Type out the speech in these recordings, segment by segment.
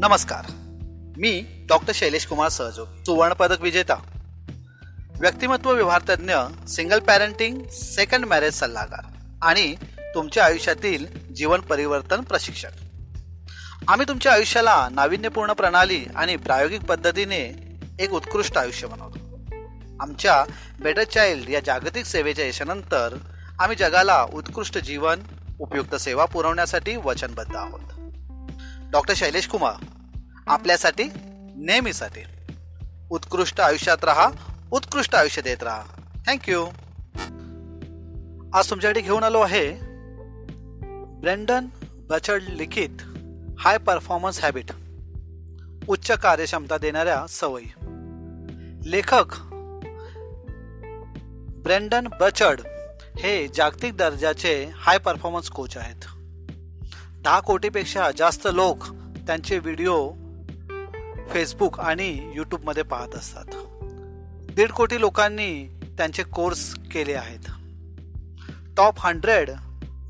नमस्कार. मी डॉक्टर शैलेश कुमार सहजोग सुवर्ण पदक विजेता. व्यक्तिमत्व व्यवहार तज्ज्ञ सिंगल पॅरेंटिंग सेकंड मॅरेज सल्लागार आणि तुमच्या आयुष्यातील जीवन परिवर्तन प्रशिक्षक. आम्ही तुमच्या आयुष्याला नाविन्यपूर्ण प्रणाली आणि प्रायोगिक पद्धतीने एक उत्कृष्ट आयुष्य बनवतो. आमच्या बेटर चाइल्ड या जागतिक सेवेच्या यशानंतर आम्ही जगाला उत्कृष्ट जीवन उपयुक्त सेवा पुरवण्यासाठी वचनबद्ध आहोत. डॉक्टर शैलेश कुमार. आपल्यासाठी नेहमीसाठी. उत्कृष्ट आयुष्यात राहा उत्कृष्ट आयुष्य देत राहा. थँक्यू आज तुमच्यासाठी घेऊन आलो आहे ब्रेंडन बचर्ड लिखित हाय परफॉर्मन्स हॅबिट उच्च कार्यक्षमता देणाऱ्या सवयी. लेखक ब्रेंडन बचर्ड हे जागतिक दर्जाचे हाय परफॉर्मन्स कोच आहेत. दहा कोटीपेक्षा जास्त लोक त्यांचे व्हिडिओ फेसबुक आणि यूट्यूबमध्ये पाहत असतात. दीड कोटी लोकांनी त्यांचे कोर्स केले आहेत. Top hundred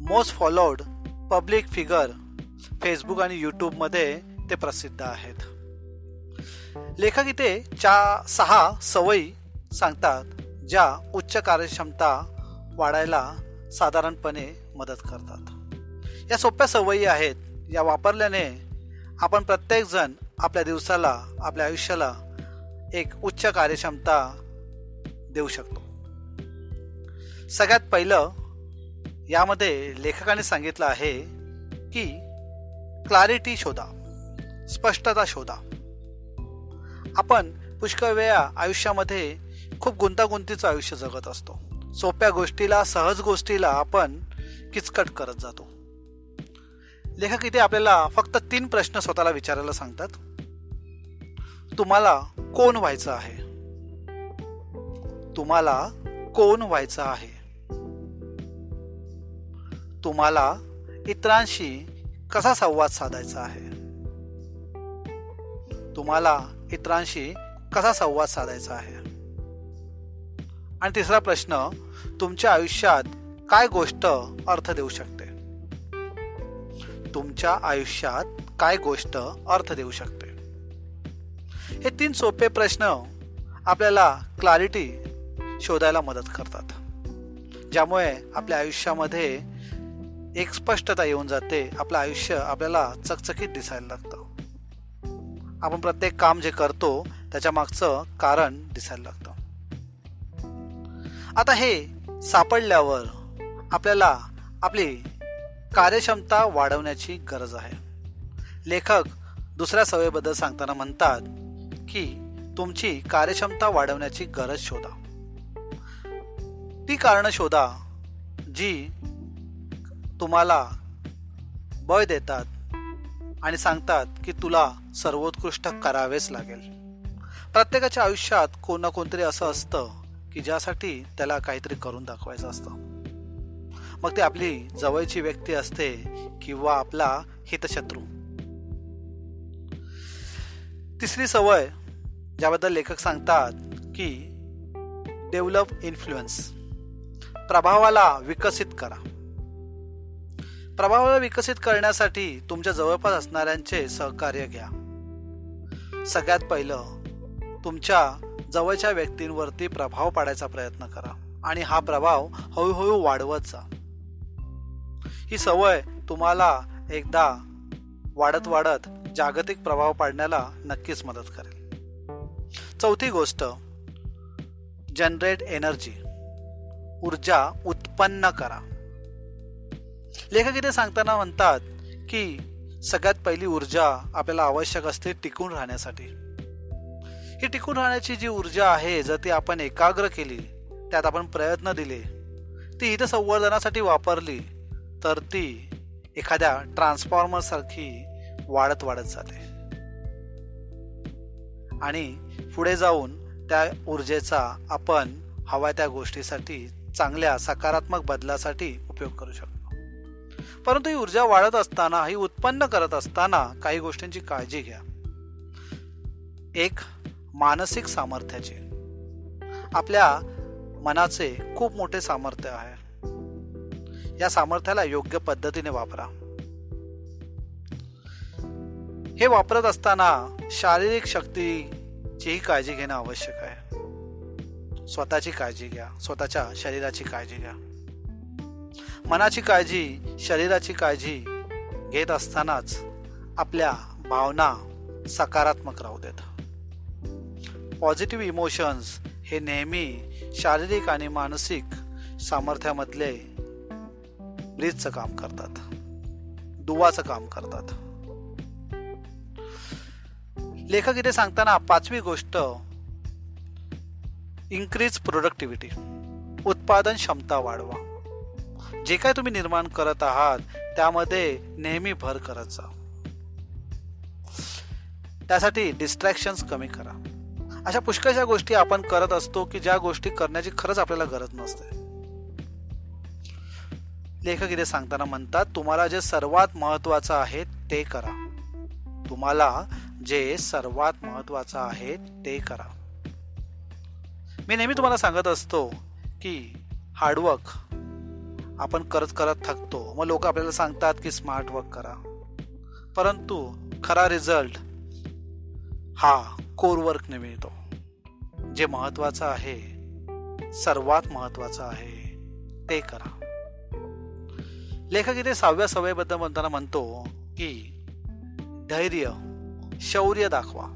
most followed public figure Facebook आणि यूट्यूबमध्ये ते प्रसिद्ध आहेत. लेखक इथे चा सहा सवयी सांगतात ज्या उच्च कार्यक्षमता वाढायला साधारणपणे मदत करतात. या सोप्या सवयी आहेत या वापरल्याने आपण प्रत्येकजण आपल्या दिवसाला आपल्या आयुष्याला एक उच्च कार्यक्षमता देऊ शकतो. सगळ्यात पहिलं यामध्ये लेखकाने सांगितलं आहे की क्लॅरिटी शोधा स्पष्टता शोधा. आपण पुष्कळ वेळा आयुष्यामध्ये खूप गुंतागुंतीचं आयुष्य जगत असतो. सोप्या गोष्टीला सहज गोष्टीला आपण किचकट करत जातो. लेखक इथे आपल्याला फक्त तीन प्रश्न स्वतःला विचारायला सांगतात. तुम्हाला कोण व्हायचं आहे? तुम्हाला कोण व्हायचं आहे? तुम्हाला इतरांशी कसा संवाद साधायचा आहे? तुम्हाला इतरांशी कसा संवाद साधायचा आहे? आणि तिसरा प्रश्न तुमच्या आयुष्यात काय गोष्ट अर्थ देऊ शकते? तुमच्या आयुष्यात काय गोष्ट अर्थ देऊ शकते? हे तीन सोपे प्रश्न आपल्याला क्लॅरिटी शोधायला मदत करतात. ज्यामुळे आपल्या आयुष्यामध्ये एक स्पष्टता येऊन जाते आपलं आयुष्य आपल्याला चकचकीत दिसायला लागतं. आपण प्रत्येक काम जे करतो त्याच्या मागचं कारण दिसायला लागतं. आता हे सापडल्यावर आपल्याला आपली कार्यक्षमता वाढवण्याची गरज आहे. लेखक दुसऱ्या सवयीबद्दल सांगताना म्हणतात की तुमची कार्यक्षमता वाढवण्याची गरज शोधा. ती कारणं शोधा जी तुम्हाला बळ देतात आणि सांगतात की तुला सर्वोत्कृष्ट करावेच लागेल. प्रत्येकाच्या आयुष्यात कोण ना कोणतरी असं असतं की ज्यासाठी त्याला काहीतरी करून दाखवायचं असतं. मग ते आपली जवळची व्यक्ती असते किंवा आपला हितशत्रू. तिसरी सवय ज्याबद्दल लेखक सांगतात की डेव्हलप इन्फ्लुएन्स. प्रभावाला विकसित करा. प्रभावाला विकसित करण्यासाठी तुमच्या जवळपास असणाऱ्यांचे सहकार्य घ्या. सगळ्यात पहिलं तुमच्या जवळच्या व्यक्तींवरती प्रभाव पाडायचा प्रयत्न करा आणि हा प्रभाव हळूहळू वाढवत जा. ही सवय तुम्हाला एकदा वाढत वाढत जागतिक प्रभाव पाडण्याला नक्कीच मदत करेल. चौथी गोष्ट जनरेट एनर्जी ऊर्जा उत्पन्न करा. लेखक इथे सांगताना म्हणतात की सगळ्यात पहिली ऊर्जा आपल्याला आवश्यक असते टिकून राहण्यासाठी. ही टिकून राहण्याची जी ऊर्जा आहे जर ती आपण एकाग्र केली त्यात आपण प्रयत्न दिले ती इथं संवर्धनासाठी वापरली तर ती एखाद्या ट्रान्सफॉर्मर सारखी वाढत वाढत जाते. आणि पुढे जाऊन त्या ऊर्जेचा आपण हवा त्या गोष्टीसाठी चांगल्या सकारात्मक बदलासाठी उपयोग करू शकतो. परंतु ही ऊर्जा वाढत असताना ही उत्पन्न करत असताना काही गोष्टींची काळजी घ्या. एक मानसिक सामर्थ्याचे. आपल्या मनाचे खूप मोठे सामर्थ्य आहे. या सामर्थ्याला योग्य पद्धतीने वापरा. हे वापरत असताना शारीरिक शक्तीचीही काळजी घेणं आवश्यक आहे. स्वतःची काळजी घ्या. स्वतःच्या शरीराची काळजी घ्या. मनाची काळजी शरीराची काळजी घेत असतानाच आपल्या भावना सकारात्मक राहू देत. पॉझिटिव्ह इमोशन्स हे नेहमी शारीरिक आणि मानसिक सामर्थ्यामधले ब्रिजचं काम करतात. दुवाचं काम करतात. लेखक इथे सांगताना पाचवी गोष्ट इन्क्रीज प्रोडक्टिव्हिटी उत्पादन क्षमता वाढवा. जे काय तुम्ही निर्माण करत आहात त्यामध्ये नेहमी भर करत जा. त्यासाठी डिस्ट्रॅक्शन कमी करा. अशा पुष्कळशा गोष्टी आपण करत असतो की ज्या गोष्टी करण्याची खरंच आपल्याला गरज नसते. लेखक इथे सांगताना म्हणतात तुम्हाला जे सर्वात महत्वाचं आहे ते करा. तुम्हाला जे सर्वात महत्वाचं आहे ते करा. मी नेहमी तुम्हाला सांगत असतो की हार्डवर्क आपण करत करत थकतो. मग लोक आपल्याला सांगतात की स्मार्ट वर्क करा. परंतु खरा रिझल्ट हा कोर वर्कने मिळतो. जे महत्वाचं आहे सर्वात महत्वाचं आहे ते करा. लेखक इथे सहाव्या सवयीबद्दल म्हणताना म्हणतो की धैर्य शौर्य दाखवा.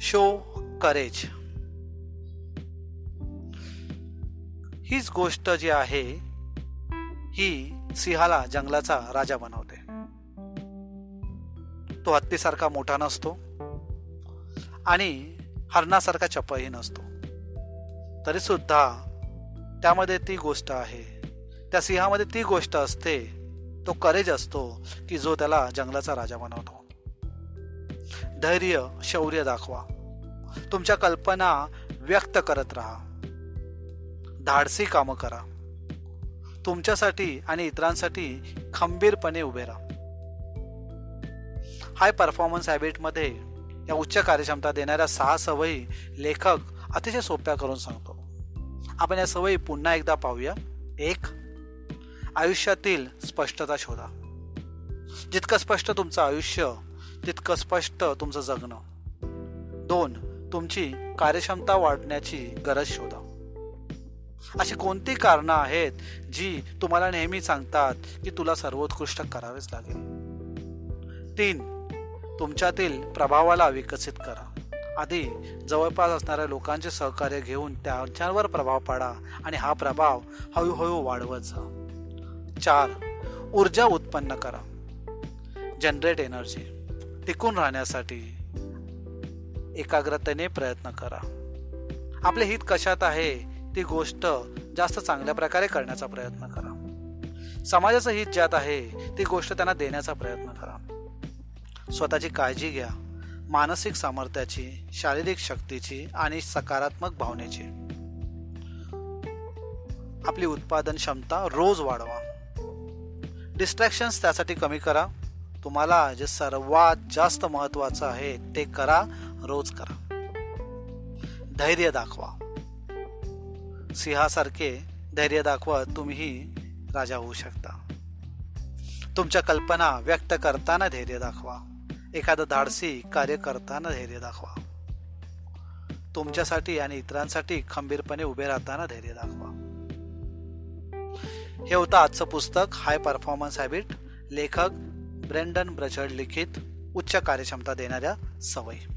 Show courage. हीच गोष्ट जी आहे ही सिंहाला जंगलाचा राजा बनवते. तो हत्तीसारखा मोठा नसतो आणि हरणासारखा चपळही नसतो. तरी सुद्धा त्यामध्ये ती गोष्ट आहे. त्या सिंहामध्ये ती गोष्ट असते. तो करेज असतो की जो त्याला जंगलाचा राजा बनवतो. धैर्य शौर्य दाखवा. तुमच्या कल्पना व्यक्त करत राहा. धाडसी कामं करा. तुमच्यासाठी आणि इतरांसाठी खंबीरपणे उभे राहा. हाय परफॉर्मन्स हॅबिटमध्ये या उच्च कार्यक्षमता देणाऱ्या सहा सवयी लेखक अतिशय सोप्या करून सांगतो. आपण या सवयी पुन्हा एकदा पाहूया. एक आयुष्यातील स्पष्टता शोधा. जितकं स्पष्ट तुमचं आयुष्य तितकं स्पष्ट तुमचं जगणं. दोन तुमची कार्यक्षमता वाढण्याची गरज शोधा. अशी कोणती कारणं आहेत जी तुम्हाला नेहमी सांगतात की तुला सर्वोत्कृष्ट करावेच लागेल? तीन तुमच्यातील प्रभावाला विकसित करा. आधी जवळपास असणाऱ्या लोकांचे सहकार्य घेऊन त्यांच्यावर प्रभाव पाडा आणि हा प्रभाव हळूहळू वाढवत जा. चार ऊर्जा उत्पन्न करा. जनरेट एनर्जी टिकून राहण्यासाठी एकाग्रतेने प्रयत्न करा. आपले हित कशात आहे ती गोष्ट जास्त चांगल्या प्रकारे करण्याचा प्रयत्न करा. समाजाचं हित ज्यात आहे ती गोष्ट त्यांना देण्याचा प्रयत्न करा. स्वतःची काळजी घ्या. मानसिक सामर्थ्याची शारीरिक शक्तीची आणि सकारात्मक भावनेची. आपली उत्पादन क्षमता रोज वाढवा. डिस्ट्रॅक्शन्स त्यासाठी कमी करा. तुम्हाला जे सर्वात जास्त महत्वाचं आहे ते करा रोज करा. धैर्य दाखवा. सिंहासारखे धैर्य दाखवत तुम्ही राजा होऊ शकता. तुमच्या कल्पना व्यक्त करताना धैर्य दाखवा. एखादं धाडसी कार्य करताना धैर्य दाखवा. तुमच्यासाठी आणि इतरांसाठी खंबीरपणे उभे राहताना धैर्य दाखवा. हे होतं आजचं पुस्तक हाय परफॉर्मन्स हॅबिट लेखक ब्रेंडन ब्रचर्ड लिखित उच्च कार्यक्षमता देणाऱ्या सवयी.